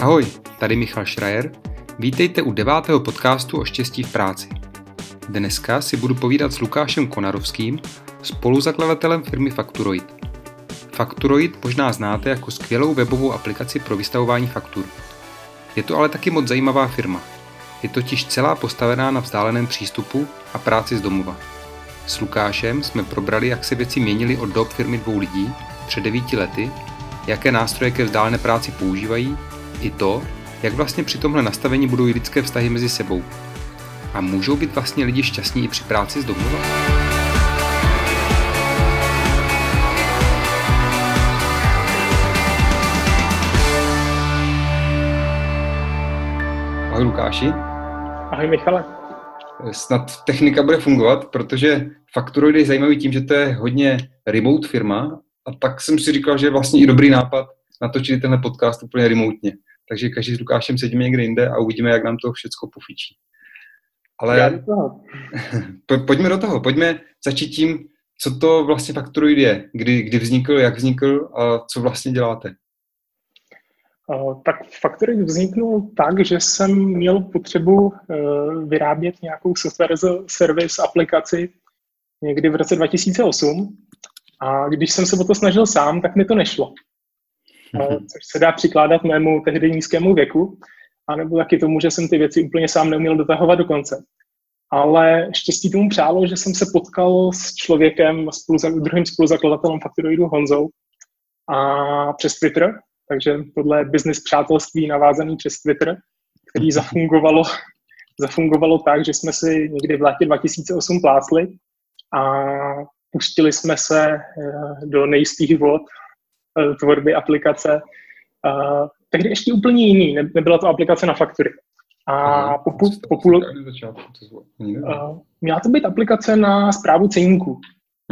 Ahoj, tady Michal Schreier. Vítejte u devátého podcastu o štěstí v práci. Dneska si budu povídat s Lukášem Konarovským, spoluzakladatelem firmy Fakturoid. Fakturoid možná znáte jako skvělou webovou aplikaci pro vystavování faktur. Je to ale taky moc zajímavá firma. Je totiž celá postavená na vzdáleném přístupu a práci z domova. S Lukášem jsme probrali, jak se věci měnily od dob firmy dvou lidí před devíti lety, jaké nástroje ke vzdálené práci používají, i to, jak vlastně při tomhle nastavení budou lidské vztahy mezi sebou. A můžou být vlastně lidi šťastní i při práci z domova? Ahoj Lukáši. Ahoj Michale. Snad technika bude fungovat, protože Fakturoid je zajímavý tím, že to je hodně remote firma a tak jsem si říkal, že je vlastně i dobrý nápad natočit tenhle podcast úplně remotně. Takže každý s Lukášem sedíme někde jinde a uvidíme, jak nám to všechno pofičí. Ale do toho. pojďme do toho, pojďme začít tím, co to vlastně Fakturoid je, kdy, kdy vznikl, jak vznikl a co vlastně děláte. Tak Factory vzniknul tak, že jsem měl potřebu e, vyrábět nějakou software service aplikaci někdy v roce 2008 a když jsem se o to snažil sám, tak mi to nešlo. Mm-hmm. Což se dá přikládat mému tehdy nízkému věku, anebo taky tomu, že jsem ty věci úplně sám neuměl dotahovat do konce. Ale štěstí tomu přálo, že jsem se potkal s člověkem, spolu, druhým spoluzakladatelem Factoroidu Honzou a přes Twitter, takže tohle je business přátelství navázaný přes Twitter, který zafungovalo, zafungovalo tak, že jsme si někdy v létě 2008 plácli a pustili jsme se eh, do nejistých vod eh, tvorby aplikace. Tehdy ještě úplně jiný, nebyla to aplikace na faktury. A po, půl, po půl, měla to být aplikace na zprávu ceníků.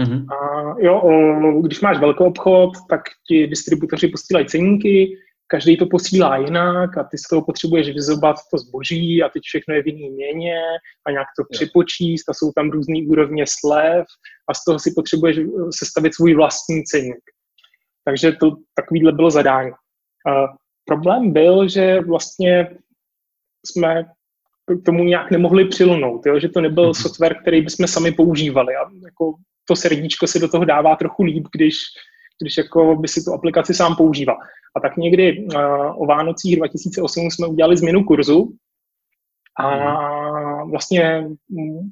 Mm-hmm. A jo, o, když máš velký obchod, tak ti distributoři posílají ceníky, každý to posílá jinak a ty z toho potřebuješ vyzobat to zboží a teď všechno je v jiný měně a nějak to připočíst a jsou tam různé úrovně slev a z toho si potřebuješ eh, sestavit svůj vlastní ceník. Takže to takovýhle bylo zadání. A problém byl, že vlastně jsme k tomu nějak nemohli přilnout, jo? že to nebyl mm-hmm. software, který bychom sami používali. A jako to srdíčko si do toho dává trochu líp, když, když jako by si tu aplikaci sám používal. A tak někdy uh, o Vánocích 2008 jsme udělali změnu kurzu a vlastně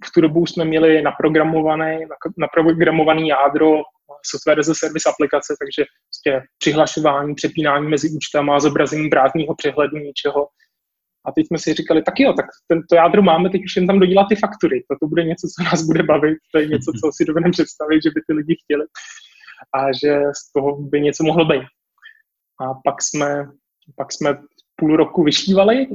v tu dobu jsme měli naprogramované, naprogramovaný jádro software as a service aplikace, takže prostě přihlašování, přepínání mezi účtama, zobrazení brátního přehledu něčeho. A teď jsme si říkali, tak jo, tak to jádro máme, teď už jen tam dodělat ty faktury. To, to bude něco, co nás bude bavit, to je něco, co si dovedeme představit, že by ty lidi chtěli a že z toho by něco mohlo být. A pak jsme, pak jsme půl roku vyšívali,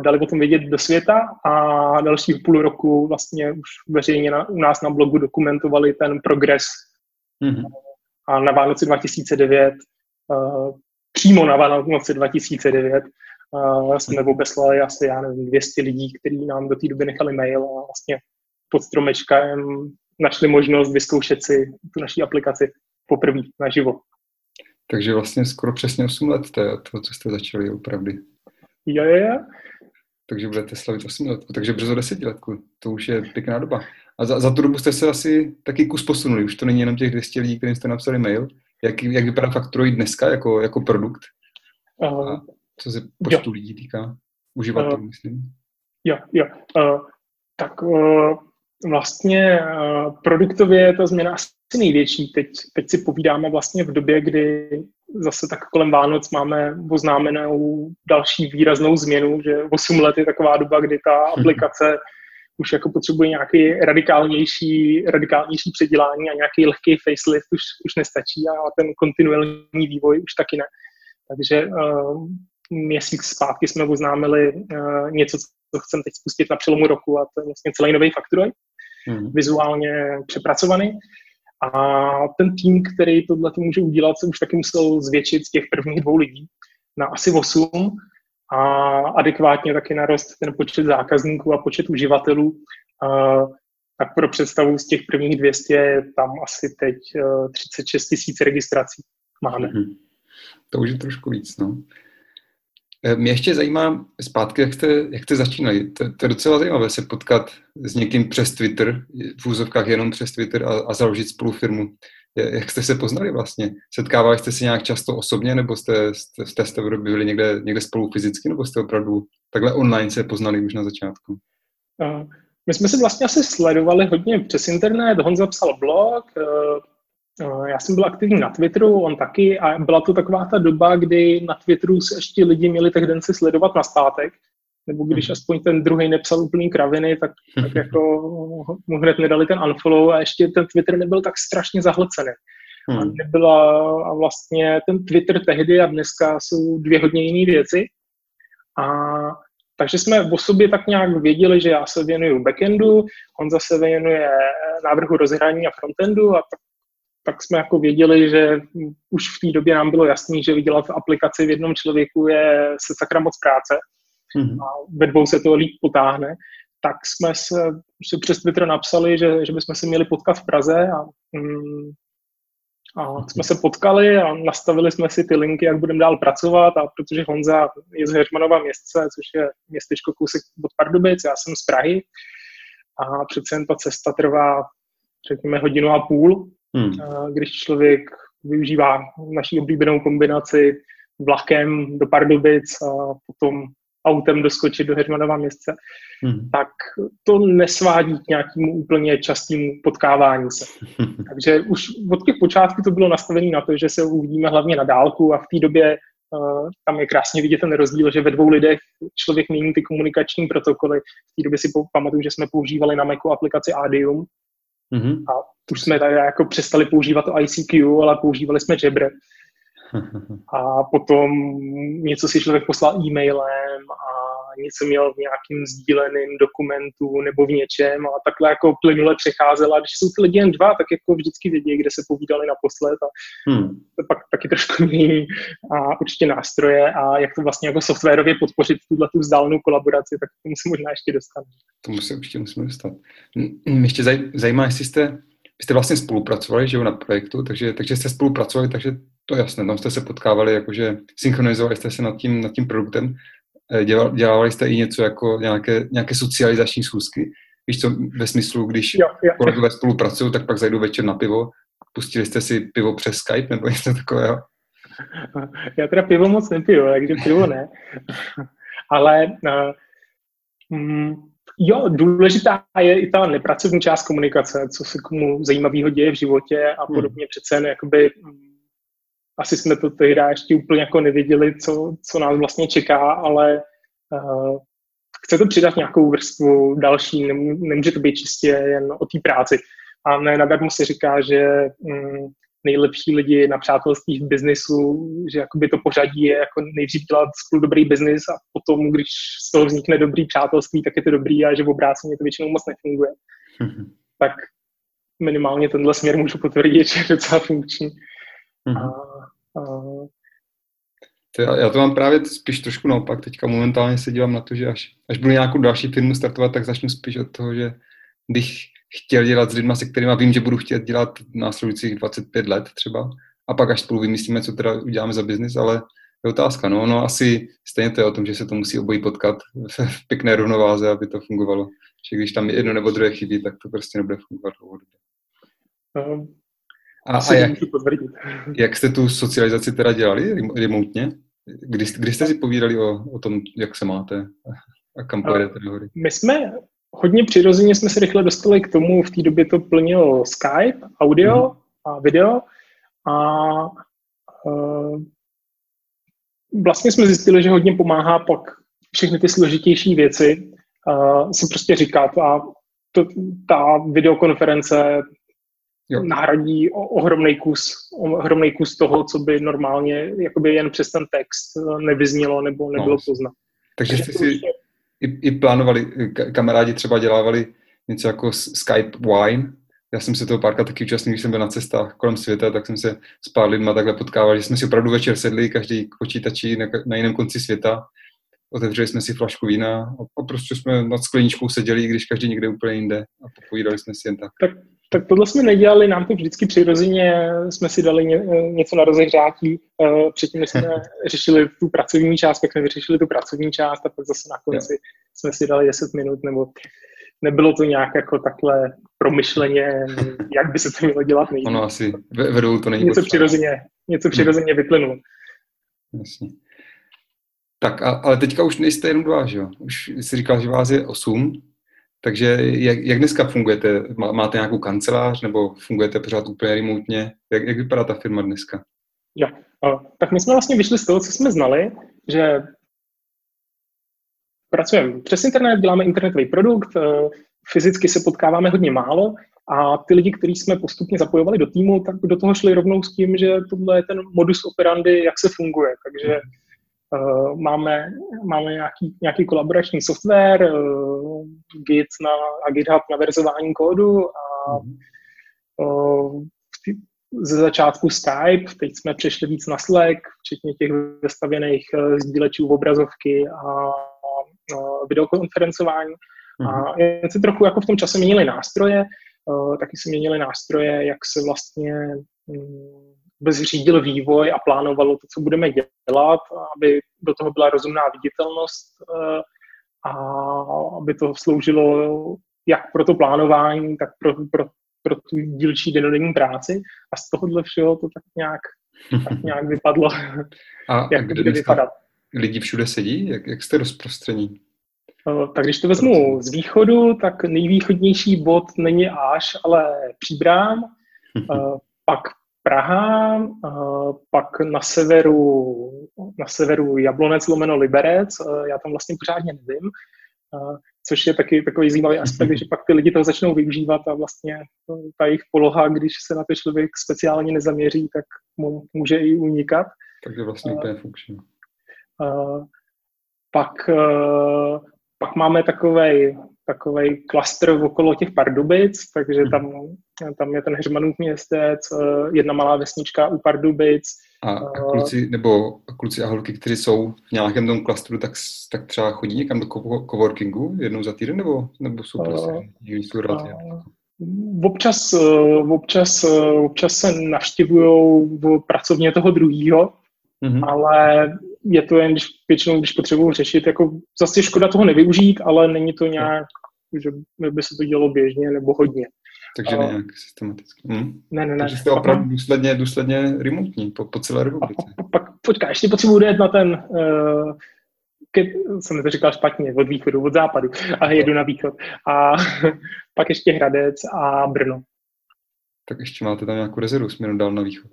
dali o tom vědět do světa a dalších půl roku vlastně už veřejně na, u nás na blogu dokumentovali ten progres. Mm-hmm. A na Vánoci 2009, přímo na Vánoci 2009, jsme obeslali asi, já nevím, 200 lidí, kteří nám do té doby nechali mail a vlastně pod stromečkem našli možnost vyzkoušet si tu naší aplikaci poprvé naživo. Takže vlastně skoro přesně 8 let to, je to co jste začali opravdu. Jo, jo, jo. Takže budete slavit 8 let, takže brzo 10 letku. To už je pěkná doba. A za, za tu dobu jste se asi taky kus posunuli. Už to není jenom těch 200 lidí, kterým jste napsali mail. Jak, jak vypadá Factoroid dneska jako, jako produkt? Uh, co se počtu jo. lidí týká? Uživatelů, uh, myslím. Jo, jo. Uh, tak uh, vlastně uh, produktově je ta změna asi největší. Teď, teď si povídáme vlastně v době, kdy zase tak kolem Vánoc máme oznámenou další výraznou změnu, že 8 let je taková doba, kdy ta aplikace už jako potřebuje nějaký radikálnější, radikálnější předělání a nějaký lehký facelift už, už nestačí a ten kontinuální vývoj už taky ne. Takže uh, měsíc zpátky jsme oznámili uh, něco, co chceme teď spustit na přelomu roku a to je vlastně celý nový fakturoj, mm. vizuálně přepracovaný. A ten tým, který tohle může udělat, se už taky musel zvětšit z těch prvních dvou lidí na asi 8 a adekvátně taky narost ten počet zákazníků a počet uživatelů. Tak pro představu z těch prvních 200 tam asi teď 36 tisíc registrací máme. Mm-hmm. To už je trošku víc, no. Eh, mě ještě zajímá zpátky, jak jste, jak jste začínali. To, to je docela zajímavé se potkat s někým přes Twitter, v úzovkách jenom přes Twitter a, a založit spolu firmu. Jak jste se poznali vlastně? Setkávali jste se nějak často osobně, nebo jste, jste, jste, jste byli někde, někde spolu fyzicky, nebo jste opravdu takhle online se poznali už na začátku? Uh, my jsme se vlastně asi sledovali hodně přes internet. Honza psal blog, uh, já jsem byl aktivní na Twitteru, on taky, a byla to taková ta doba, kdy na Twitteru se ještě lidi měli tehdy si sledovat na zpátek, nebo když hmm. aspoň ten druhý nepsal úplný kraviny, tak, tak jako mu hned nedali ten unfollow a ještě ten Twitter nebyl tak strašně zahlcený. Hmm. A nebyla a vlastně ten Twitter tehdy a dneska jsou dvě hodně jiné věci. A takže jsme o sobě tak nějak věděli, že já se věnuju backendu, on zase věnuje návrhu rozhrání a frontendu a tak, tak jsme jako věděli, že už v té době nám bylo jasný, že vydělat aplikaci v jednom člověku je se sakra moc práce. Mm-hmm. a ve dvou se to líp potáhne, tak jsme se, se přes Twitter napsali, že, že bychom se měli potkat v Praze a, mm, a jsme se potkali a nastavili jsme si ty linky, jak budeme dál pracovat. A protože Honza je z Heřmanova městce, což je městečko kousek od Pardubic, já jsem z Prahy. A přece jen ta cesta trvá řekněme hodinu a půl, hmm. když člověk využívá naší oblíbenou kombinaci vlakem do Pardubic a potom autem doskočit do Heřmanova městce, hmm. tak to nesvádí k nějakému úplně častému potkávání se. Takže už od těch počátků to bylo nastavené na to, že se uvidíme hlavně na dálku a v té době uh, tam je krásně vidět ten rozdíl, že ve dvou lidech člověk mění ty komunikační protokoly. V té době si pamatuju, že jsme používali na Macu aplikaci Adium hmm. a už jsme tady jako přestali používat to ICQ, ale používali jsme Jabber. A potom něco si člověk poslal e-mailem a něco měl v nějakým sdíleném dokumentu nebo v něčem a takhle jako plynule přecházela. Když jsou ty lidi jen dva, tak jako vždycky vědí, kde se povídali naposled a hmm. to pak taky trošku mění a určitě nástroje a jak to vlastně jako softwarově podpořit tuhle tu vzdálenou kolaboraci, tak k tomu se možná ještě dostaneme. Tomu se určitě musíme dostat. Mě ještě zajímá, jestli jste, jste vlastně spolupracovali že jo, na projektu, takže, takže jste spolupracovali, takže to jasné, tam jste se potkávali, jakože synchronizovali jste se nad tím, nad tím produktem, eh, dělali, dělali jste i něco jako nějaké, nějaké socializační schůzky. Víš co, ve smyslu, když jo, jo. kolegové spolupracují, tak pak zajdu večer na pivo. Pustili jste si pivo přes Skype nebo něco takového? Já teda pivo moc nepiju, takže pivo ne. Ale uh, mm, jo, důležitá je i ta nepracovní část komunikace, co se komu zajímavého děje v životě a hmm. podobně. Hmm. Přece jen jakoby mm, asi jsme to tehdy ještě úplně jako nevěděli, co, co nás vlastně čeká, ale uh, chce to přidat nějakou vrstvu další, nemůže to být čistě jen o té práci. A ne nadarmo se říká, že um, nejlepší lidi na přátelství v biznisu, že jakoby to pořadí je jako nejdřív dělat spolu dobrý biznis a potom, když z toho vznikne dobrý přátelství, tak je to dobrý a že v obráceně to většinou moc nefunguje. tak minimálně tenhle směr můžu potvrdit, že je docela funkční. Mm-hmm. A, a... To já, já to mám právě spíš trošku naopak. Teďka momentálně se dívám na to, že až, až budu nějakou další firmu startovat, tak začnu spíš od toho, že bych chtěl dělat s lidmi, se kterými vím, že budu chtět dělat následujících 25 let třeba, a pak až spolu vymyslíme, co teda uděláme za biznis, ale je otázka. No, no asi stejně to je o tom, že se to musí obojí potkat v pěkné rovnováze, aby to fungovalo. Že když tam jedno nebo druhé chybí, tak to prostě nebude fungovat dlouhodobě. Um, a, a jak, jak jste tu socializaci teda dělali remotně? Kdy, kdy jste si povídali o, o tom, jak se máte a kam pojedete nahory? My jsme hodně přirozeně jsme se rychle dostali k tomu, v té době to plnil Skype, audio mm. a video a uh, vlastně jsme zjistili, že hodně pomáhá pak všechny ty složitější věci uh, si prostě říkat a to, ta videokonference jo. nahradí ohromný kus, ohromný kus toho, co by normálně jakoby jen přes ten text eh, nevyznělo nebo nebylo no. poznat. Takže jste si i, i plánovali, kamarádi třeba dělávali něco jako Skype Wine, já jsem se toho párkrát taky účastnil, když jsem byl na cestách kolem světa, tak jsem se s pár lidma takhle potkával, že jsme si opravdu večer sedli, každý k počítači na, na jiném konci světa, otevřeli jsme si flašku vína a, a prostě jsme nad skleničkou seděli, když každý někde úplně jinde a popovídali jsme si jen tak. tak Tak tohle jsme nedělali, nám to vždycky přirozeně, jsme si dali ně, něco na rozehřátí, uh, předtím jsme řešili tu pracovní část, pak jsme vyřešili tu pracovní část a pak zase na konci jsme si dali 10 minut, nebo nebylo to nějak jako takhle promyšleně, jak by se to mělo dělat nejvíc. Ono asi vedou to není Něco přirozeně, něco přirozeně vyplynulo. Jasně. Tak, a, ale teďka už nejste jenom dva, že jo? Už jsi říkal, že vás je osm, takže jak, jak dneska fungujete? Máte nějakou kancelář nebo fungujete pořád úplně remotně? Jak, jak vypadá ta firma dneska? Jo, tak my jsme vlastně vyšli z toho, co jsme znali, že pracujeme přes internet, děláme internetový produkt, eh, fyzicky se potkáváme hodně málo a ty lidi, kteří jsme postupně zapojovali do týmu, tak do toho šli rovnou s tím, že tohle je ten modus operandi, jak se funguje. Takže máme, máme nějaký, nějaký kolaborační software, uh, Git na, a GitHub na verzování kódu a uh, ze začátku Skype, teď jsme přešli víc na Slack, včetně těch vystavěných uh, sdílečů obrazovky a uh, videokonferencování. Mm-hmm. A mhm. jen se trochu jako v tom čase měnily nástroje, uh, taky se měnily nástroje, jak se vlastně um, zřídil vývoj a plánovalo to, co budeme dělat, aby do toho byla rozumná viditelnost uh, a aby to sloužilo jak pro to plánování, tak pro, pro, pro tu dílčí denodenní práci. A z tohohle všeho to tak nějak, tak nějak vypadlo, a jak kde bude vypadat. Lidi všude sedí? Jak, jak jste rozprostření? Tak když to vezmu z východu, tak nejvýchodnější bod není až, ale Příbrám, pak Praha, pak na severu, na severu Jablonec lomeno Liberec, já tam vlastně pořádně nevím, což je taky takový zajímavý aspekt, že pak ty lidi toho začnou využívat a vlastně ta jejich poloha, když se na to člověk speciálně nezaměří, tak mu může i unikat. Takže vlastně úplně funkční. Pak pak máme takový takovej klaster okolo těch Pardubic, takže mhm. tam, tam je ten Hřmanův městec, eh, jedna malá vesnička u Pardubic. A, a eh, kluci, nebo kluci a holky, kteří jsou v nějakém tom klastru, tak, tak třeba chodí někam do coworkingu jednou za týden, nebo, nebo jsou prostě uh, Občas, občas, občas se navštěvují pracovně toho druhého, mm-hmm. ale je to jen, když většinou, když potřebuji řešit, jako zase škoda toho nevyužít, ale není to nějak, že by se to dělo běžně nebo hodně. Takže ne nějak systematicky. Hm? Ne, ne, ne. Takže jste opravdu důsledně, důsledně remotní po, po celé republice. A pak, počkej, ještě potřebuji jet na ten, uh, ke, jsem to říkal špatně, od východu, od západu a jedu na východ. A pak ještě Hradec a Brno tak ještě máte tam nějakou rezervu směrem dál na východ.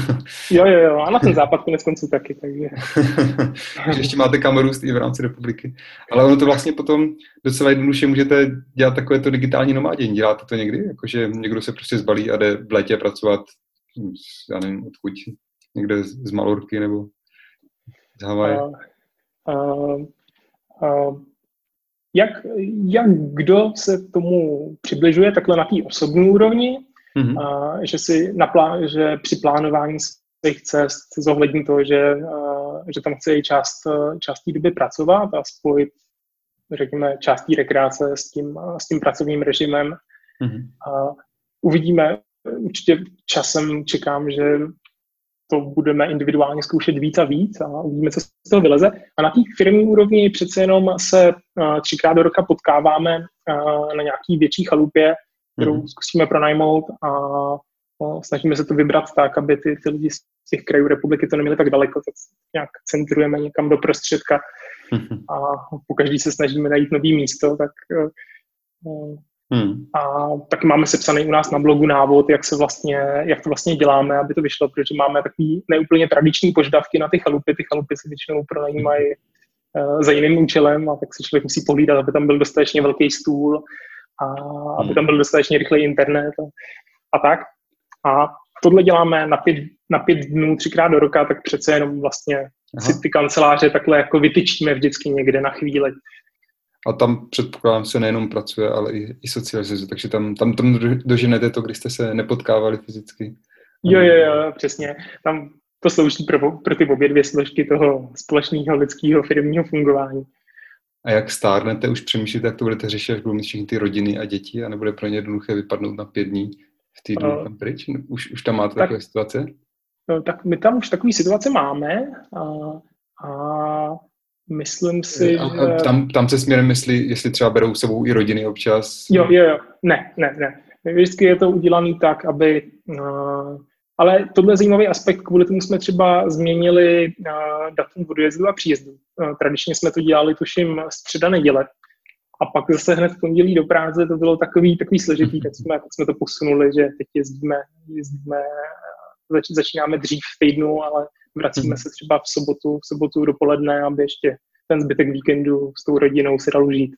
jo, jo, jo, a na ten západ konec konců taky, takže. takže ještě máte kam růst i v rámci republiky. Ale ono to vlastně potom docela jednoduše můžete dělat takové to digitální nomádění. Děláte to někdy? Jakože někdo se prostě zbalí a jde v létě pracovat, já nevím, odkud, někde z Malorky nebo z Havaje. Uh, uh, uh, jak, jak kdo se tomu přibližuje takhle na té osobní úrovni, mm-hmm. a, že, si naplá, že při plánování svých cest zohlední to, že, a, že tam chce i část, část té doby pracovat a spojit, řekněme, část té rekreace s tím, s tím pracovním režimem. Mm-hmm. A uvidíme, určitě časem čekám, že to budeme individuálně zkoušet víc a víc a uvidíme, co z toho vyleze. A na té firmní úrovni přece jenom se třikrát do roka potkáváme na nějaký větší chalupě, kterou mm-hmm. zkusíme pronajmout a no, snažíme se to vybrat tak, aby ty, ty lidi z těch krajů republiky to neměli tak daleko, tak nějak centrujeme někam do prostředka mm-hmm. a po každý se snažíme najít nový místo, tak uh, Hmm. A tak máme sepsaný u nás na blogu návod, jak, se vlastně, jak to vlastně děláme, aby to vyšlo, protože máme takový neúplně tradiční požadavky na ty chalupy. Ty chalupy se většinou pronajímají uh, za jiným účelem a tak si člověk musí pohlídat, aby tam byl dostatečně velký stůl, a aby hmm. tam byl dostatečně rychlý internet a, a tak. A tohle děláme na pět, na pět dnů, třikrát do roka, tak přece jenom vlastně Aha. si ty kanceláře takhle jako vytyčíme vždycky někde na chvíli. A tam předpokládám se nejenom pracuje, ale i, i socializuje, takže tam, tam, tam doženete to, když jste se nepotkávali fyzicky. Jo, jo, jo, přesně. Tam to slouží pro, pro ty obě dvě složky toho společného lidského firmního fungování. A jak stárnete, už přemýšlíte, jak to budete řešit, až budou mít všechny ty rodiny a děti a nebude pro ně jednoduché vypadnout na pět dní v týdnu uh, tam pryč? Už, už tam máte tak, takové situace? No, tak my tam už takové situace máme a, a myslím si, a, že... Tam, tam se směrem myslí, jestli třeba berou sebou i rodiny občas? Jo, jo, jo. Ne, ne, ne. Vždycky je to udělané tak, aby... Uh, ale tohle je zajímavý aspekt, kvůli tomu jsme třeba změnili uh, datum odjezdu a příjezdu. Uh, tradičně jsme to dělali, tuším, středa neděle. A pak zase hned v pondělí do práce to bylo takový, takový složitý, tak jsme, tak jsme to posunuli, že teď jezdíme, jezdíme zač, začínáme dřív v týdnu, ale vracíme hmm. se třeba v sobotu, v sobotu dopoledne, aby ještě ten zbytek víkendu s tou rodinou se dal užít.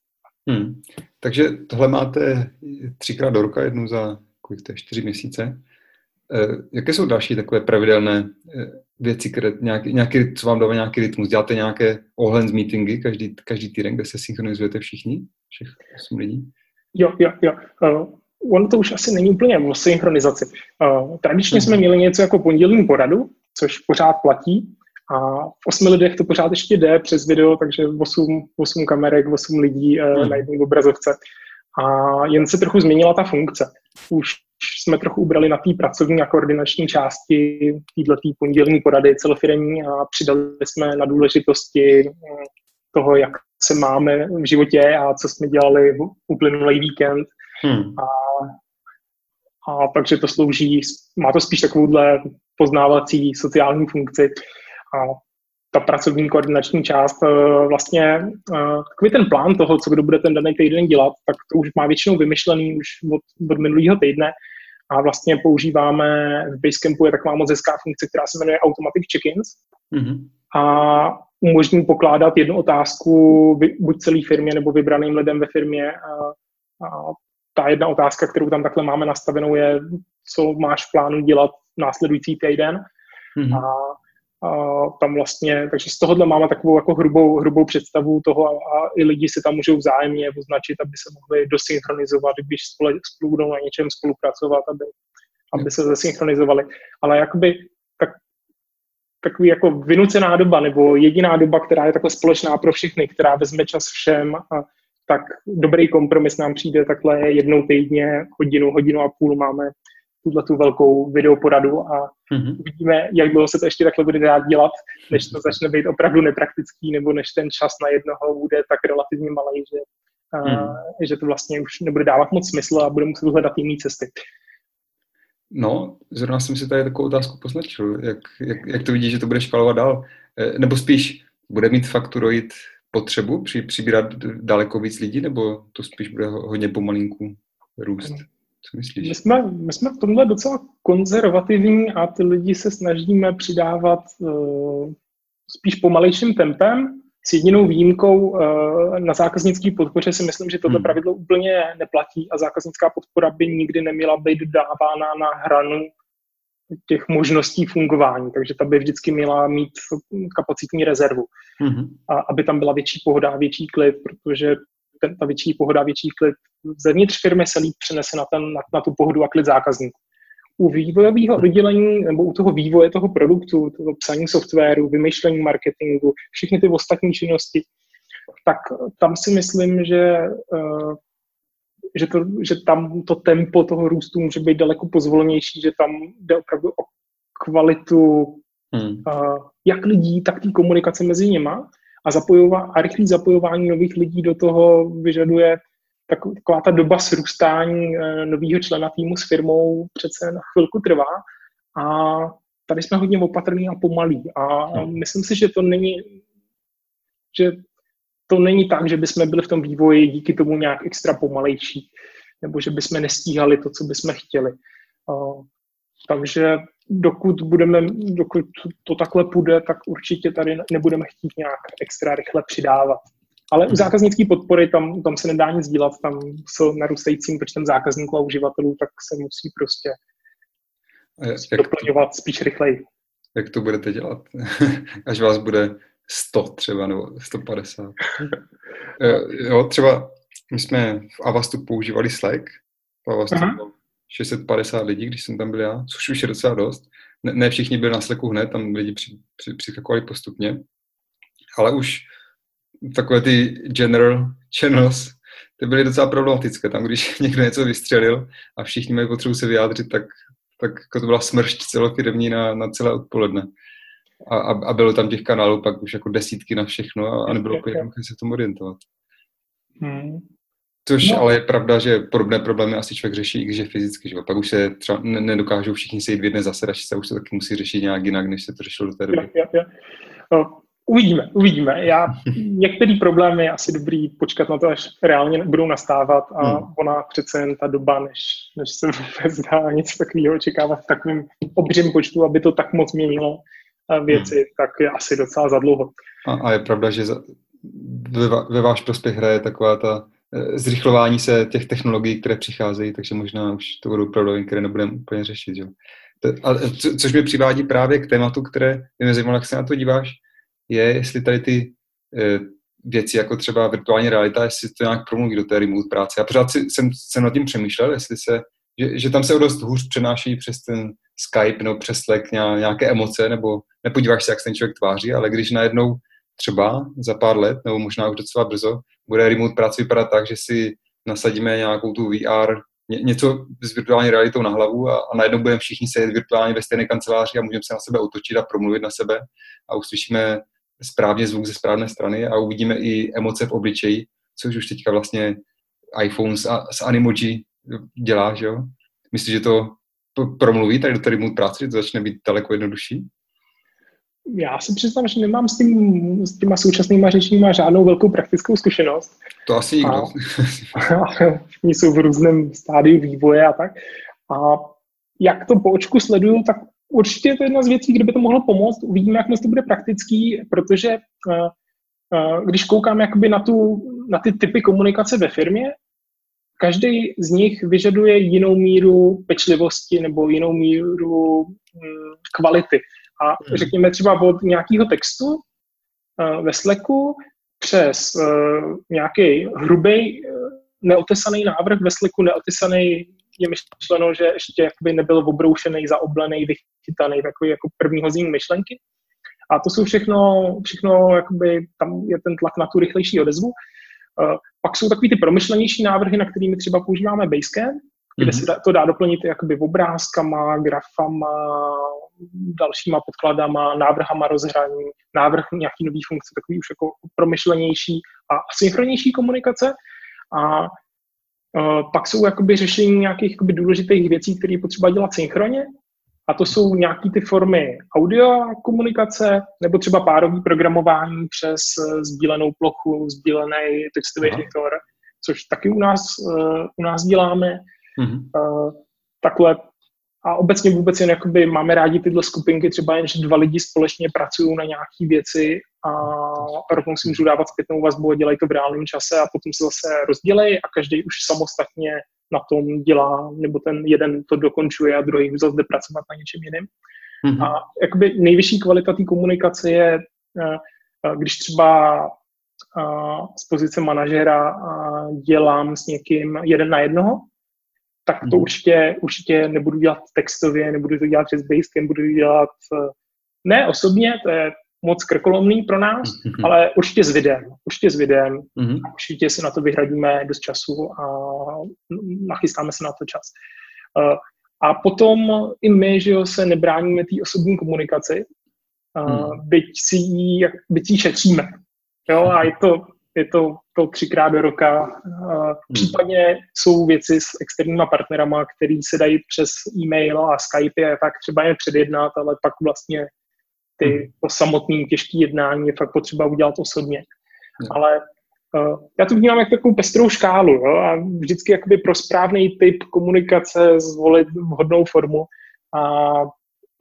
Hmm. Takže tohle máte třikrát do roka, jednu za kolik to je, čtyři měsíce. Eh, jaké jsou další takové pravidelné eh, věci, které nějaký, nějaký, co vám dává nějaký rytmus? Děláte nějaké ohlens meetingy každý, každý týden, kde se synchronizujete všichni, všech osm lidí? Jo, jo, jo. Uh, ono to už asi není úplně o synchronizaci. Uh, tradičně hmm. jsme měli něco jako pondělní poradu, což pořád platí. A v osmi lidech to pořád ještě jde přes video, takže 8, 8 kamerek, 8 lidí uh, hmm. na jedné obrazovce. A jen se trochu změnila ta funkce. Už jsme trochu ubrali na té pracovní a koordinační části této pondělní porady celofiremní a přidali jsme na důležitosti toho, jak se máme v životě a co jsme dělali v uplynulý víkend. Hmm. A, a takže to slouží, má to spíš takovouhle poznávací sociální funkci. A ta pracovní koordinační část, eh, vlastně eh, takový ten plán toho, co kdo bude ten daný týden dělat, tak to už má většinou vymyšlený už od, od minulého týdne a vlastně používáme v Basecampu je taková moc hezká funkce, která se jmenuje Automatic Check-ins mm-hmm. a umožní pokládat jednu otázku buď celé firmě nebo vybraným lidem ve firmě a, a ta jedna otázka, kterou tam takhle máme nastavenou, je, co máš v plánu dělat následující týden. Mm-hmm. A, a tam vlastně, takže z tohohle máme takovou jako hrubou, hrubou představu toho a, a i lidi si tam můžou vzájemně označit, aby se mohli dosynchronizovat, když spolu, spolu budou na něčem spolupracovat, aby, aby se zesynchronizovali. Ale jakoby tak, takový jako vynucená doba, nebo jediná doba, která je takhle společná pro všechny, která vezme čas všem a tak dobrý kompromis nám přijde takhle jednou týdně, hodinu, hodinu a půl máme tuhle tu velkou videoporadu a mm-hmm. uvidíme, jak dlouho se to ještě takhle bude dát dělat, než to začne být opravdu nepraktický, nebo než ten čas na jednoho bude tak relativně malý, že, mm. a, že to vlastně už nebude dávat moc smysl a bude muset hledat jiné cesty. No, zrovna jsem si tady takovou otázku poznačil. Jak, jak, jak to vidíš, že to bude škalovat dál? E, nebo spíš, bude mít Fakturoid potřebu při, přibírat daleko víc lidí, nebo to spíš bude hodně pomalinku růst? Co myslíš? My jsme, my jsme v tomhle docela konzervativní a ty lidi se snažíme přidávat uh, spíš pomalejším tempem, s jedinou výjimkou uh, na zákaznické podpoře si myslím, že toto hmm. pravidlo úplně neplatí a zákaznická podpora by nikdy neměla být dávána na hranu těch možností fungování, takže ta by vždycky měla mít kapacitní rezervu, mm-hmm. a aby tam byla větší pohoda větší klid, protože ten, ta větší pohoda větší klid zevnitř firmy se líp přenese na, ten, na, na tu pohodu a klid zákazníků. U vývojového oddělení nebo u toho vývoje toho produktu, toho psaní softwaru, vymýšlení marketingu, všechny ty ostatní činnosti, tak tam si myslím, že uh, že, to, že tam to tempo toho růstu může být daleko pozvolnější, že tam jde opravdu o kvalitu hmm. uh, jak lidí, tak té komunikace mezi nima a, zapojová, a rychlé zapojování nových lidí do toho vyžaduje tak, taková ta doba srůstání uh, nového člena týmu s firmou přece na chvilku trvá a tady jsme hodně opatrní a pomalí a hmm. myslím si, že to není, že to není tak, že bychom byli v tom vývoji díky tomu nějak extra pomalejší, nebo že bychom nestíhali to, co bychom chtěli. Uh, takže dokud, budeme, dokud to takhle půjde, tak určitě tady nebudeme chtít nějak extra rychle přidávat. Ale u mhm. zákaznické podpory tam, tam se nedá nic dělat, tam s narůstajícím počtem zákazníků a uživatelů, tak se musí prostě doplňovat to, spíš rychleji. Jak to budete dělat? Až vás bude 100 třeba, nebo 150. Eh, jo, třeba my jsme v Avastu používali Slack, v Avastu bylo 650 lidí, když jsem tam byl já, což už je docela dost. Ne, ne všichni byli na Slacku hned, tam lidi při, při, přiskakovali postupně, ale už takové ty general channels, ty byly docela problematické. Tam, když někdo něco vystřelil a všichni mají potřebu se vyjádřit, tak, tak jako to byla smršť celofirmní na, na celé odpoledne. A, a, a bylo tam těch kanálů pak už jako desítky na všechno a, a nebylo úplně jednoduché se v tom orientovat. Hmm. Což no. ale je pravda, že podobné problémy asi člověk řeší, i když je fyzicky. Že? Pak už se třeba nedokážou všichni sejít v jedné zasedačce, už se taky musí řešit nějak jinak, než se to řešilo do té doby. Jo, jo, jo. Uvidíme, uvidíme. Já, některý problémy je asi dobrý počkat na to, až reálně budou nastávat a hmm. ona přece jen ta doba, než, než se vůbec dá nic takového očekávat v takovém obřím počtu, aby to tak moc měnilo eh, věci, hmm. tak je asi docela zadlouho. A, a je pravda, že za, ve, ve váš prospěch hraje taková ta zrychlování se těch technologií, které přicházejí, takže možná už to budou problémy, které nebudeme úplně řešit. Že? A, co, což mi přivádí právě k tématu, které mě zajímalo, jak se na to díváš, je, jestli tady ty e, věci, jako třeba virtuální realita, jestli to nějak promluví do té remote práce. Já pořád si, jsem, jsem nad tím přemýšlel, jestli se, že, že tam se dost hůř přenáší přes ten Skype nebo přes Slack nějaké emoce, nebo nepodíváš se, jak se ten člověk tváří, ale když najednou třeba za pár let, nebo možná už docela brzo, bude remote práce vypadat tak, že si nasadíme nějakou tu VR, ně, něco s virtuální realitou na hlavu a, a najednou budeme všichni sedět virtuálně ve stejné kanceláři a můžeme se na sebe otočit a promluvit na sebe a uslyšíme správně zvuk ze správné strany a uvidíme i emoce v obličeji, což už teďka vlastně iPhone s, s Animoji dělá, že jo? Myslíš, že to promluví tady do tady mood práce, že to začne být daleko jednodušší? Já si přiznám, že nemám s, tím, s těma současnýma řečníma žádnou velkou praktickou zkušenost. To asi nikdo. Oni jsou v různém stádiu vývoje a tak. A jak to po očku sleduju, tak určitě je to jedna z věcí, kde by to mohlo pomoct. Uvidíme, jak moc to bude praktický, protože uh, uh, když koukám jakoby na, tu, na ty typy komunikace ve firmě, každý z nich vyžaduje jinou míru pečlivosti nebo jinou míru um, kvality. A hmm. řekněme třeba od nějakého textu uh, ve Slacku přes uh, nějaký hrubý, uh, neotesaný návrh ve Slacku, neotesaný je myšleno, že ještě jakoby nebyl obroušený, zaoblený, vychytaný, takový jako první hození myšlenky. A to jsou všechno, všechno jakoby, tam je ten tlak na tu rychlejší odezvu. Pak jsou takový ty promyšlenější návrhy, na kterými třeba používáme Basecamp, kde mm-hmm. se to dá doplnit jakoby obrázkama, grafama, dalšíma podkladama, návrhama rozhraní, návrh nějaký nový funkce, takový už jako promyšlenější a synchronnější komunikace. A Uh, pak jsou jakoby řešení nějakých jakoby důležitých věcí, které je potřeba dělat synchronně. A to jsou nějaké ty formy audio komunikace, nebo třeba párový programování přes uh, sdílenou plochu, sdílený textový editor, což taky u nás, uh, u nás děláme. Mm-hmm. Uh, takhle a obecně vůbec jen jakoby máme rádi tyhle skupinky, třeba jen, že dva lidi společně pracují na nějaké věci a rovnou si můžu dávat zpětnou vazbu a dělají to v reálném čase a potom se zase rozdělejí a každý už samostatně na tom dělá, nebo ten jeden to dokončuje a druhý už zase jde pracovat na něčem jiném. Mm-hmm. A jakoby nejvyšší kvalita té komunikace je, eh, eh, když třeba eh, z pozice manažera dělám s někým jeden na jednoho, tak to hmm. určitě, určitě nebudu dělat textově, nebudu to dělat přes Basecamp, budu to dělat eh, ne osobně, to je moc krkolomný pro nás, mm-hmm. ale určitě s videem. Určitě s videem. Mm-hmm. Určitě si na to vyhradíme dost času a nachystáme se na to čas. Uh, a potom i my, že jo, se nebráníme té osobní komunikaci, mm. byť, si ji, byť ji šetříme. Jo, a je to, je to, to třikrát do roka. Hmm. Případně jsou věci s externíma partnerama, který se dají přes e-mail a Skype a tak třeba je předjednat, ale pak vlastně ty, hmm. to samotné těžké jednání je fakt potřeba udělat osobně. Hmm. Ale uh, já to vnímám jako takovou pestrou škálu jo? a vždycky jakoby pro správný typ komunikace zvolit vhodnou formu a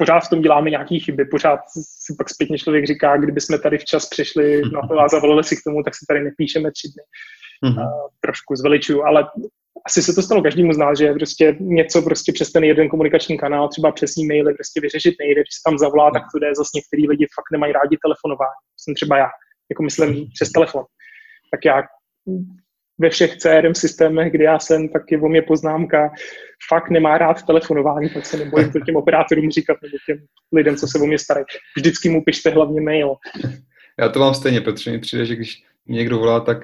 pořád v tom děláme nějaké chyby, pořád si pak zpětně člověk říká, kdyby jsme tady včas přišli na to a zavolali si k tomu, tak si tady nepíšeme tři dny. Mm-hmm. Uh, trošku zveličuju, ale asi se to stalo každému z nás, že prostě něco prostě přes ten jeden komunikační kanál, třeba přes e-maily prostě vyřešit nejde, když se tam zavolá, tak to jde, zase některý lidi fakt nemají rádi telefonování. Jsem třeba já, jako myslím přes telefon. Tak já ve všech CRM systémech, kde já jsem, tak je o mě poznámka, fakt nemá rád telefonování, tak se nebojím to těm operátorům říkat, nebo těm lidem, co se o mě starají. Vždycky mu pište hlavně mail. Já to mám stejně, protože mi přijde, že když někdo volá, tak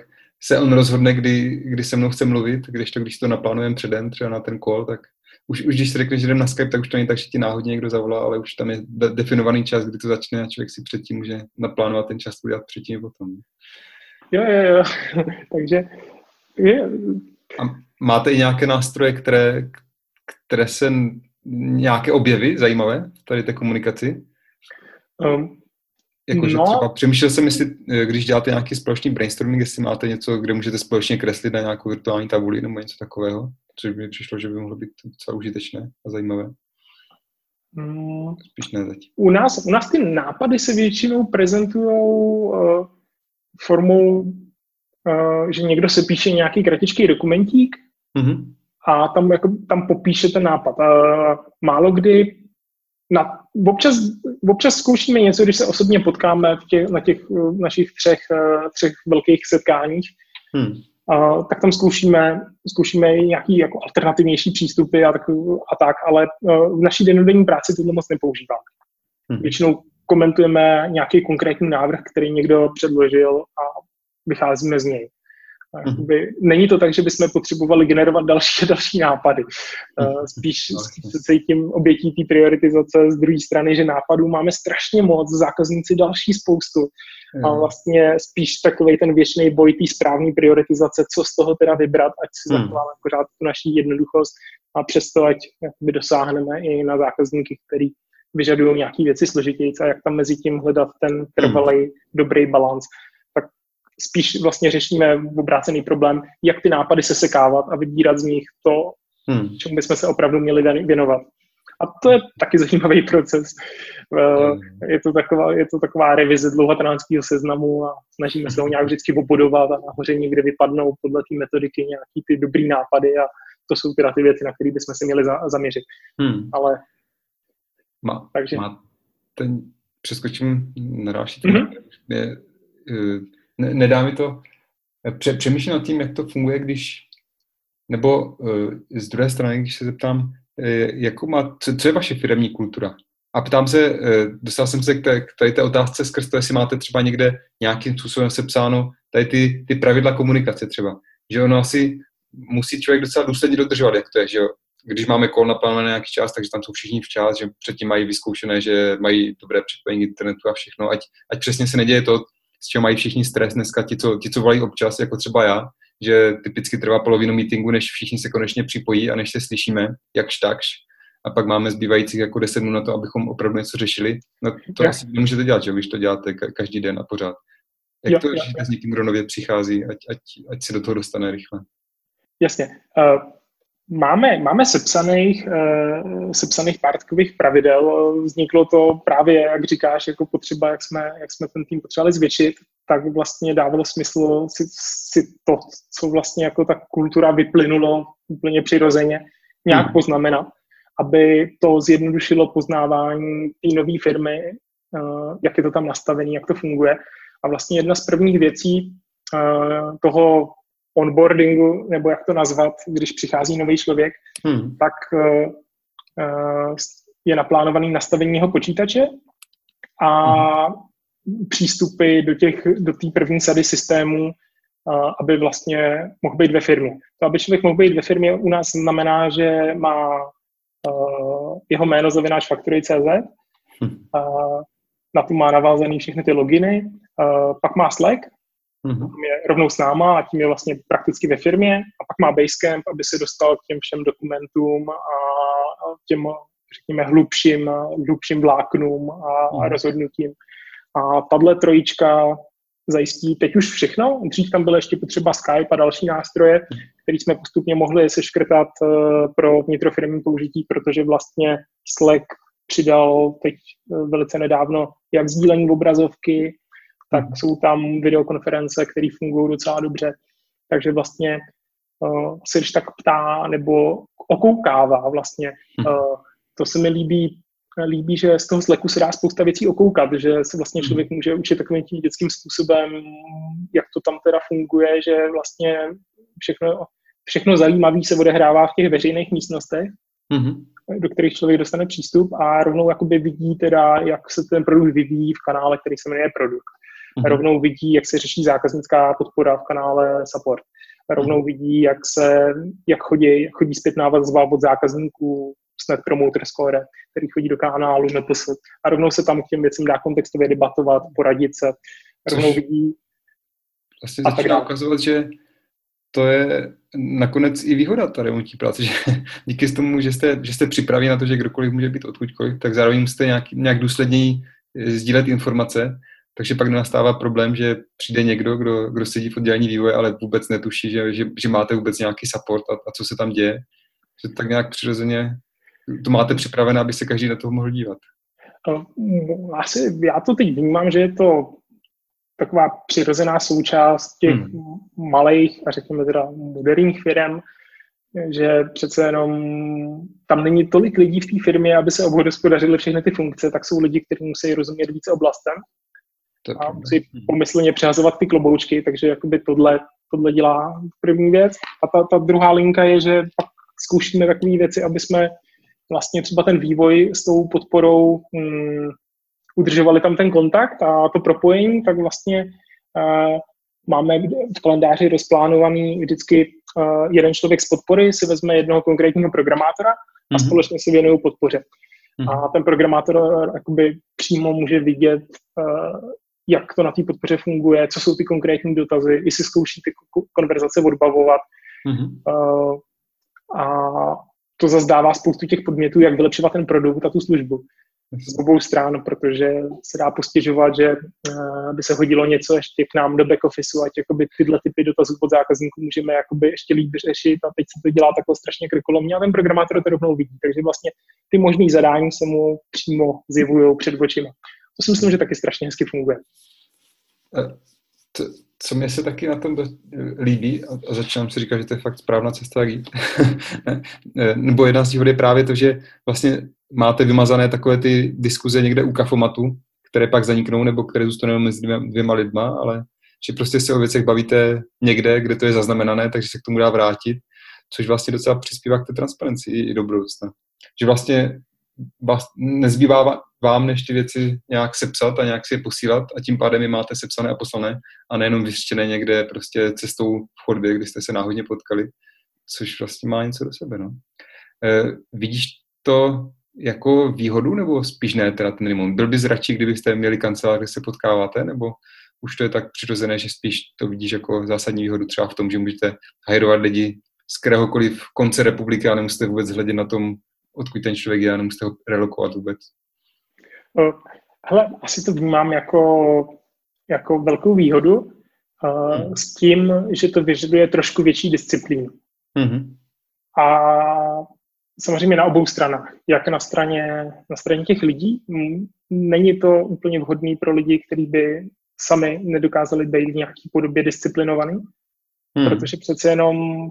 se on rozhodne, kdy, kdy se mnou chce mluvit, když to, když to naplánujeme předem, třeba na ten call, tak už, už když se řekne, že jdem na Skype, tak už to není tak, že ti náhodně někdo zavolá, ale už tam je de- definovaný čas, kdy to začne a člověk si předtím může naplánovat ten čas udělat předtím potom. Jo, jo, jo. Takže je. A máte i nějaké nástroje, které, které se nějaké objevy zajímavé v tady té komunikaci? Um, Jakože no. třeba přemýšlel jsem, jestli, eh, když děláte nějaký společný brainstorming, jestli máte něco, kde můžete společně kreslit na nějakou virtuální tabuli nebo něco takového, což by mi přišlo, že by mohlo být docela užitečné a zajímavé. Mm. Spíš ne zatím. U nás, u nás ty nápady se většinou prezentují uh, formou, že někdo se píše nějaký kratičký dokumentík mm-hmm. a tam, jako, tam popíše ten nápad. Uh, málo kdy na, občas, občas zkoušíme něco, když se osobně potkáme v těch, na těch eh, našich třech, eh, třech velkých setkáních, hmm. a, tak tam zkoušíme, zkoušíme nějaký jako alternativnější přístupy a tak, a tak ale eh, v naší dennodenní práci tohle moc nepoužíváme. Hmm. Většinou komentujeme nějaký konkrétní návrh, který někdo předložil a vycházíme z něj. Jakoby, není to tak, že bychom potřebovali generovat další a další nápady. Uh, spíš se cítím obětí té prioritizace z druhé strany, že nápadů máme strašně moc, zákazníci další spoustu. A vlastně spíš takový ten věčný boj té správné prioritizace, co z toho teda vybrat, ať si zachováme pořád tu naší jednoduchost a přesto, ať jakoby dosáhneme i na zákazníky, který vyžadují nějaké věci složitější a jak tam mezi tím hledat ten trvalý dobrý balans spíš vlastně řešíme obrácený problém, jak ty nápady se sekávat a vybírat z nich to, hmm. čemu bychom se opravdu měli věnovat. A to je taky zajímavý proces. Eh, hmm. Je to taková, je to taková revize dlouhotránského seznamu a snažíme se ho nějak vždycky obudovat a nahoře někde vypadnou podle té metodiky nějaký ty dobrý nápady a to jsou teda ty věci, na které bychom se měli za, zaměřit. Hmm. Ale má, takže... má ten, přeskočím na další mm-hmm. je, uh, ne, nedá mi to, pře, přemýšlím nad tím, jak to funguje, když, nebo uh, z druhé strany, když se zeptám, uh, jakou má, co, co je vaše firmní kultura? A ptám se, dostal jsem se k, té, k tady té otázce skrz to, jestli máte třeba někde nějakým způsobem sepsáno tady ty, ty pravidla komunikace třeba. Že ono asi musí člověk docela důsledně dodržovat, jak to je, že jo? Když máme kol naplánovaný nějaký čas, takže tam jsou všichni včas, že předtím mají vyzkoušené, že mají dobré připojení internetu a všechno, ať, ať přesně se neděje to, s čím mají všichni stres dneska, ti co, ti, co volají občas, jako třeba já, že typicky trvá polovinu meetingu, než všichni se konečně připojí a než se slyšíme, jakž takž. A pak máme zbývajících jako 10 minut na to, abychom opravdu něco řešili. No to ja. asi nemůžete dělat, že když to děláte každý den a pořád. Jak jo, to řešíte s někým, kdo nově přichází, ať, ať, ať se do toho dostane rychle? Jasně. Uh, Máme, máme sepsaných, uh, sepsaných pár takových pravidel. Vzniklo to právě, jak říkáš, jako potřeba, jak jsme, jak jsme ten tým potřebovali zvětšit, tak vlastně dávalo smysl si, si to, co vlastně jako ta kultura vyplynulo úplně přirozeně, nějak hmm. poznamenat, aby to zjednodušilo poznávání té nové firmy, uh, jak je to tam nastavené, jak to funguje. A vlastně jedna z prvních věcí uh, toho onboardingu, nebo jak to nazvat, když přichází nový člověk, hmm. tak uh, je naplánovaný nastavení jeho počítače a hmm. přístupy do těch, do té první sady systémů, uh, aby vlastně mohl být ve firmě. To, aby člověk mohl být ve firmě, u nás znamená, že má jeho jméno zavináč faktory.cz, hmm. na to má navázaný všechny ty loginy, pak má Slack, Mm-hmm. je rovnou s náma a tím je vlastně prakticky ve firmě a pak má Basecamp, aby se dostal k těm všem dokumentům a těm, řekněme, hlubším, hlubším vláknům a, mm-hmm. a rozhodnutím. A tahle trojička zajistí teď už všechno. Dřív tam bylo ještě potřeba Skype a další nástroje, které jsme postupně mohli seškrtat uh, pro vnitrofirmní použití, protože vlastně Slack přidal teď uh, velice nedávno jak sdílení obrazovky, tak mhm. jsou tam videokonference, které fungují docela dobře. Takže vlastně uh, se když tak ptá nebo okoukává vlastně. Uh, to se mi líbí, líbí, že z toho Slacku se dá spousta věcí okoukat, že se vlastně člověk mhm. může učit takovým tím dětským způsobem, jak to tam teda funguje, že vlastně všechno, všechno zajímavé se odehrává v těch veřejných místnostech, mm-hmm. do kterých člověk dostane přístup a rovnou jakoby vidí teda, jak se ten produkt vyvíjí v kanále, který se jmenuje produkt. Hmm. rovnou vidí, jak se řeší zákaznická podpora v kanále support. Rovnou hmm. vidí, jak se, jak chodí, chodí zpětná vazba od zákazníků s Net Promoter Score, který chodí do kanálu NPS a rovnou se tam k těm věcem dá kontextově debatovat, poradit se. Rovnou vidí vlastně začíná ukazovat, že to je nakonec i výhoda ta remontní práce, že díky tomu, že jste, že jste připraví na to, že kdokoliv může být odkudkoliv, tak zároveň musíte nějak, nějak důsledněji sdílet informace, takže pak nenastává problém, že přijde někdo, kdo, kdo sedí v oddělení vývoje, ale vůbec netuší, že, že, že máte vůbec nějaký support a, a co se tam děje. Že tak nějak přirozeně to máte připravené, aby se každý na toho mohl dívat. Asi já to teď vnímám, že je to taková přirozená součást těch hmm. malých a řekněme teda moderních firm, že přece jenom tam není tolik lidí v té firmě, aby se obhospodařily všechny ty funkce, tak jsou lidi, kteří musí rozumět více oblastem a musí pomyslně přehazovat ty kloboučky, takže jakoby tohle, tohle dělá první věc. A ta, ta druhá linka je, že pak zkoušíme takové věci, aby jsme vlastně třeba ten vývoj s tou podporou hm, udržovali tam ten kontakt a to propojení, tak vlastně uh, máme v kalendáři rozplánovaný vždycky uh, jeden člověk z podpory si vezme jednoho konkrétního programátora a mm-hmm. společně si věnují podpoře. Mm-hmm. A ten programátor uh, jakoby přímo může vidět, uh, jak to na té podpoře funguje, co jsou ty konkrétní dotazy, jestli zkouší ty konverzace odbavovat. Mm-hmm. Uh, a to zase dává spoustu těch podmětů, jak vylepšovat ten produkt a tu službu z obou stran, protože se dá postěžovat, že uh, by se hodilo něco ještě k nám do back officeu, ať jakoby tyhle typy dotazů od zákazníků můžeme jakoby ještě líp řešit a teď se to dělá takhle strašně krkolomně a ten programátor to rovnou vidí, takže vlastně ty možné zadání se mu přímo zjevují před očima. To si myslím, že taky strašně hezky funguje. To, co mě se taky na tom do, líbí, a začínám si říkat, že to je fakt správná cesta, jak jít, nebo jedna z výhod je právě to, že vlastně máte vymazané takové ty diskuze někde u kafomatu, které pak zaniknou, nebo které zůstanou mezi dvěma, dvěma lidma, ale že prostě se o věcech bavíte někde, kde to je zaznamenané, takže se k tomu dá vrátit, což vlastně docela přispívá k té transparenci i, i do budoucna. Že vlastně vás, nezbývá vám než ty věci nějak sepsat a nějak si je posílat a tím pádem je máte sepsané a poslané a nejenom vyřčené někde prostě cestou v chodbě, kdy jste se náhodně potkali, což vlastně má něco do sebe. No. E, vidíš to jako výhodu, nebo spíš ne teda ten remote? Byl bys radši, kdybyste měli kancelář, kde se potkáváte, nebo už to je tak přirozené, že spíš to vidíš jako zásadní výhodu třeba v tom, že můžete hajrovat lidi z kteréhokoliv konce republiky a nemusíte vůbec hledět na tom, odkud ten člověk je a nemusíte ho relokovat vůbec? Hele, asi to vnímám jako, jako velkou výhodu uh, hmm. s tím, že to vyžaduje trošku větší disciplínu. Hmm. A samozřejmě na obou stranách. Jak na straně, na straně těch lidí, není to úplně vhodný pro lidi, kteří by sami nedokázali být v nějaké podobě disciplinovaný, hmm. protože přece jenom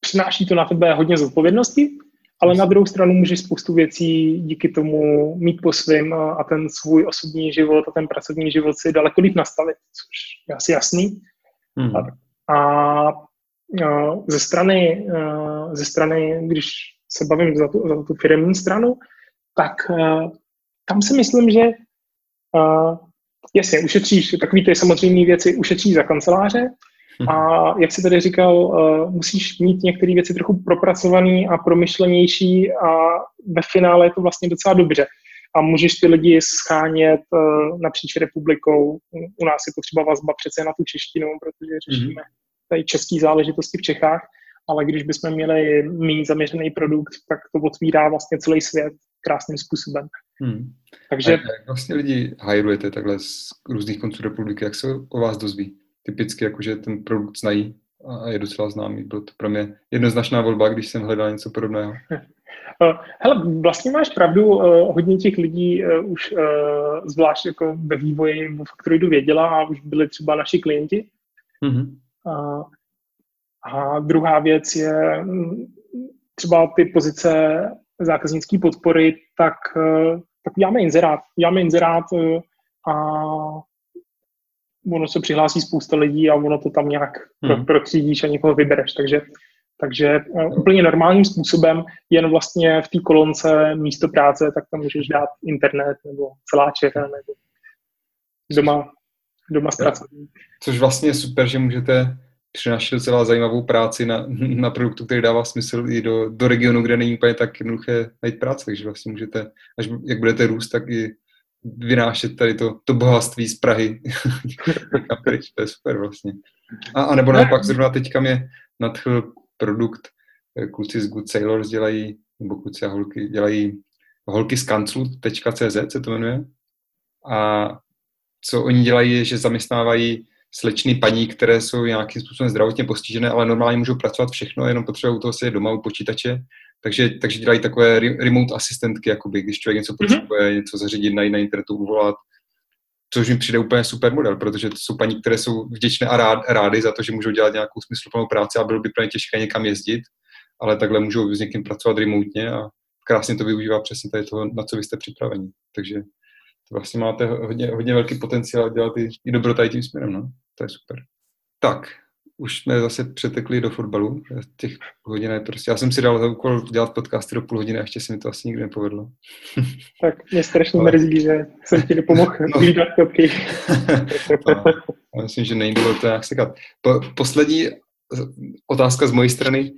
přináší to na tebe hodně zodpovědnosti, ale na druhou stranu můžeš spoustu věcí díky tomu mít po svým a ten svůj osobní život a ten pracovní život si daleko líp nastavit, což je asi jasný. Hmm. A, a ze strany, ze strany, když se bavím za tu, za tu firmní stranu, tak tam si myslím, že jasně, ušetříš takový ty samozřejmé věci, ušetříš za kanceláře a jak si tady říkal, uh, musíš mít některé věci trochu propracované a promyšlenější a ve finále je to vlastně docela dobře. A můžeš ty lidi schánět uh, napříč republikou. U nás je to třeba vazba přece na tu češtinu, protože řešíme mhm. tady české záležitosti v Čechách ale když bychom měli méně zaměřený produkt, tak to otvírá vlastně celý svět krásným způsobem. Hmm. Takže... A jak vlastně lidi hajrujete takhle z různých konců republiky, jak se o vás dozví? Typicky jakože ten produkt znají a je docela známý. Bylo to pro mě jednoznačná volba, když jsem hledal něco podobného. Hele, vlastně máš pravdu, hodně těch lidí uh, už uh, zvlášť jako ve vývoji v Factoidu věděla a už byli třeba naši klienti. Mm-hmm. Uh, a druhá věc je třeba ty pozice zákaznické podpory, tak, eh, tak uděláme inzerát. Uděláme inzerát a ono se přihlásí spousta lidí a ono to tam nějak hmm. protřídíš a někoho vybereš. Takže, takže eh, úplně normálním způsobem, jen vlastně v té kolonce místo práce, tak tam můžeš dát internet nebo celá čeha nebo doma doma zpracovat. Což vlastně je super, že můžete přinášet docela zajímavou práci na, na produktu, který dává smysl i do, do regionu, kde není úplně tak jednoduché najít práci, takže vlastně můžete, až jak budete růst, tak i vynášet tady to, to bohatství z Prahy. to je super vlastně. A, a nebo naopak zrovna teďka mě nadchl produkt, eh, kluci z Good Sailors dělají, nebo kluci a holky dělají holky z kanclu.cz se to jmenuje. A co oni dělají, je, že zaměstnávají slečny paní, které jsou nějakým způsobem zdravotně postižené, ale normálně můžou pracovat všechno, jenom potřebují u toho sedět doma u počítače. Takže, takže dělají takové remote asistentky, jakoby, když člověk něco mhm. potřebuje, mm-hmm. něco zařídit na, na internetu, uvolat, což mi přijde úplně super model, protože to jsou paní, které jsou vděčné a rád, rády za to, že můžou dělat nějakou smysluplnou práci a bylo by pro ně těžké někam jezdit, ale takhle můžou s někým pracovat remotně a krásně to využívá přesně tady toho, na co vy jste připraveni. Takže vlastně máte hodně, hodně velký potenciál dělat i, i dobro tady tím směrem, no. To je super. Tak, už jsme zase přetekli do fotbalu. Těch hodin je prostě. Já jsem si dal za úkol dělat podcasty do půl hodiny a ještě se mi to asi nikdy nepovedlo. Tak mě strašně Ale... mrzí, že jsem ti nepomohl no. hlídat kopky. no, já myslím, že není bylo to nějak sekat. Po, poslední otázka z mojí strany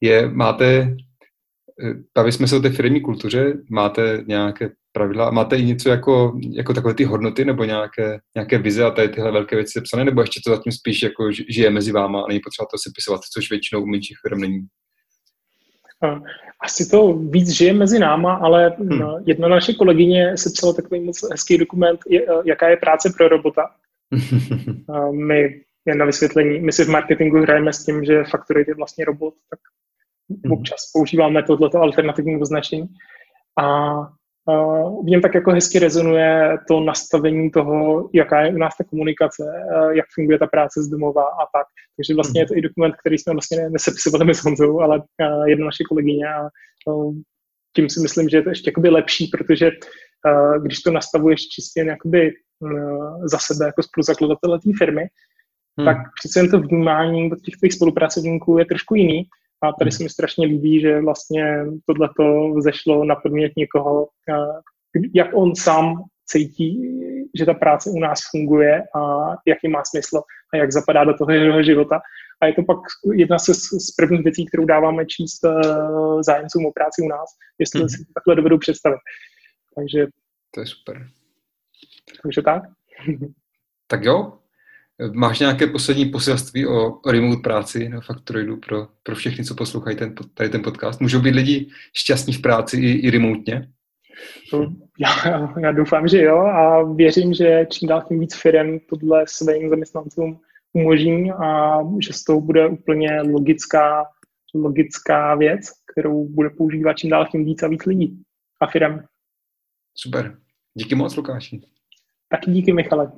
je, máte bavili jsme se o té firmní kultuře, máte nějaké pravidla, máte i něco jako, jako takové ty hodnoty nebo nějaké, nějaké vize a tady tyhle velké věci sepsané, nebo ještě to zatím spíš jako žije mezi váma a není potřeba to sepisovat, což většinou u menších firm není? Asi to víc žije mezi náma, ale hmm. jedna naše kolegyně sepsala takový moc hezký dokument, jaká je práce pro robota. my, jen na vysvětlení, my si v marketingu hrajeme s tím, že Factory je vlastně robot, tak Mm-hmm. Občas používáme tohleto alternativní označení. A v něm tak jako hezky rezonuje to nastavení toho, jaká je u nás ta komunikace, jak funguje ta práce z domova a tak. Takže vlastně je to i dokument, který jsme vlastně nesepisovali my s Honzou, ale jedna naše kolegyně a tím si myslím, že je to ještě jakoby lepší, protože když to nastavuješ čistě jakoby za sebe jako spoluzakladatele té firmy, hmm. tak přece jen to vnímání od těch tvých spolupracovníků je trošku jiný a tady se mi strašně líbí, že vlastně tohleto vzešlo na podmět někoho, jak on sám cítí, že ta práce u nás funguje a jaký má smysl a jak zapadá do toho jeho života. A je to pak jedna z, z prvních věcí, kterou dáváme číst uh, zájemcům o práci u nás, jestli mm. si to takhle dovedou představit. Takže... To je super. Takže tak. tak jo, Máš nějaké poslední poselství o, o remote práci na Factoidu pro, pro všechny, co poslouchají ten, tady ten podcast? Můžou být lidi šťastní v práci i, i remotně? Já, já doufám, že jo a věřím, že čím dál tím víc firm podle svým zaměstnancům umožní a že z toho bude úplně logická, logická věc, kterou bude používat čím dál tím víc a víc lidí a firm. Super. Díky moc, Lukáši. Taky díky, Michale.